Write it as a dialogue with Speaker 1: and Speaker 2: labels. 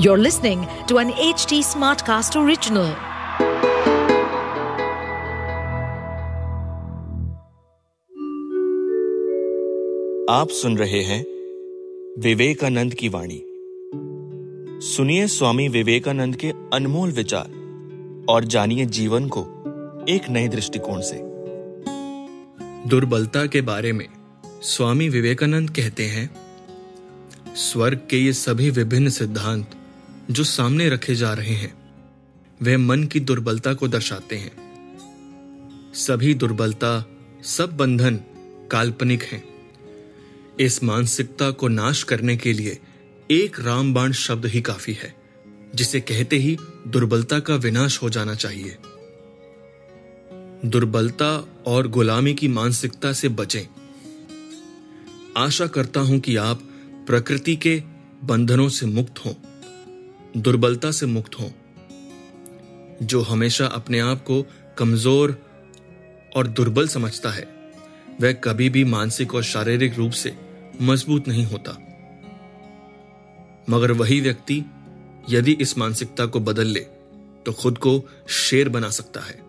Speaker 1: You're listening to an HT Smartcast original.
Speaker 2: आप सुन रहे हैं विवेकानंद की वाणी सुनिए स्वामी विवेकानंद के अनमोल विचार और जानिए जीवन को एक नए दृष्टिकोण से
Speaker 3: दुर्बलता के बारे में स्वामी विवेकानंद कहते हैं, स्वर्ग के ये सभी विभिन्न सिद्धांत जो सामने रखे जा रहे हैं, वे मन की दुर्बलता को दर्शाते हैं। सभी दुर्बलता, सब बंधन काल्पनिक हैं। इस मानसिकता को नाश करने के लिए एक रामबाण शब्द ही काफ़ी है, जिसे कहते ही दुर्बलता का विनाश हो जाना चाहिए। दुर्बलता और गुलामी की मानसिकता से बचें। आशा करता हूँ कि आप प्रकृति के बंधनों से मुक्त हों। दुर्बलता से मुक्त हों, जो हमेशा अपने आप को कमज़ोर और दुर्बल समझता है। वह कभी भी मानसिक और शारीरिक रूप से मज़बूत नहीं होता। मगर वही व्यक्ति यदि इस मानसिकता को बदल ले तो खुद को शेर बना सकता है।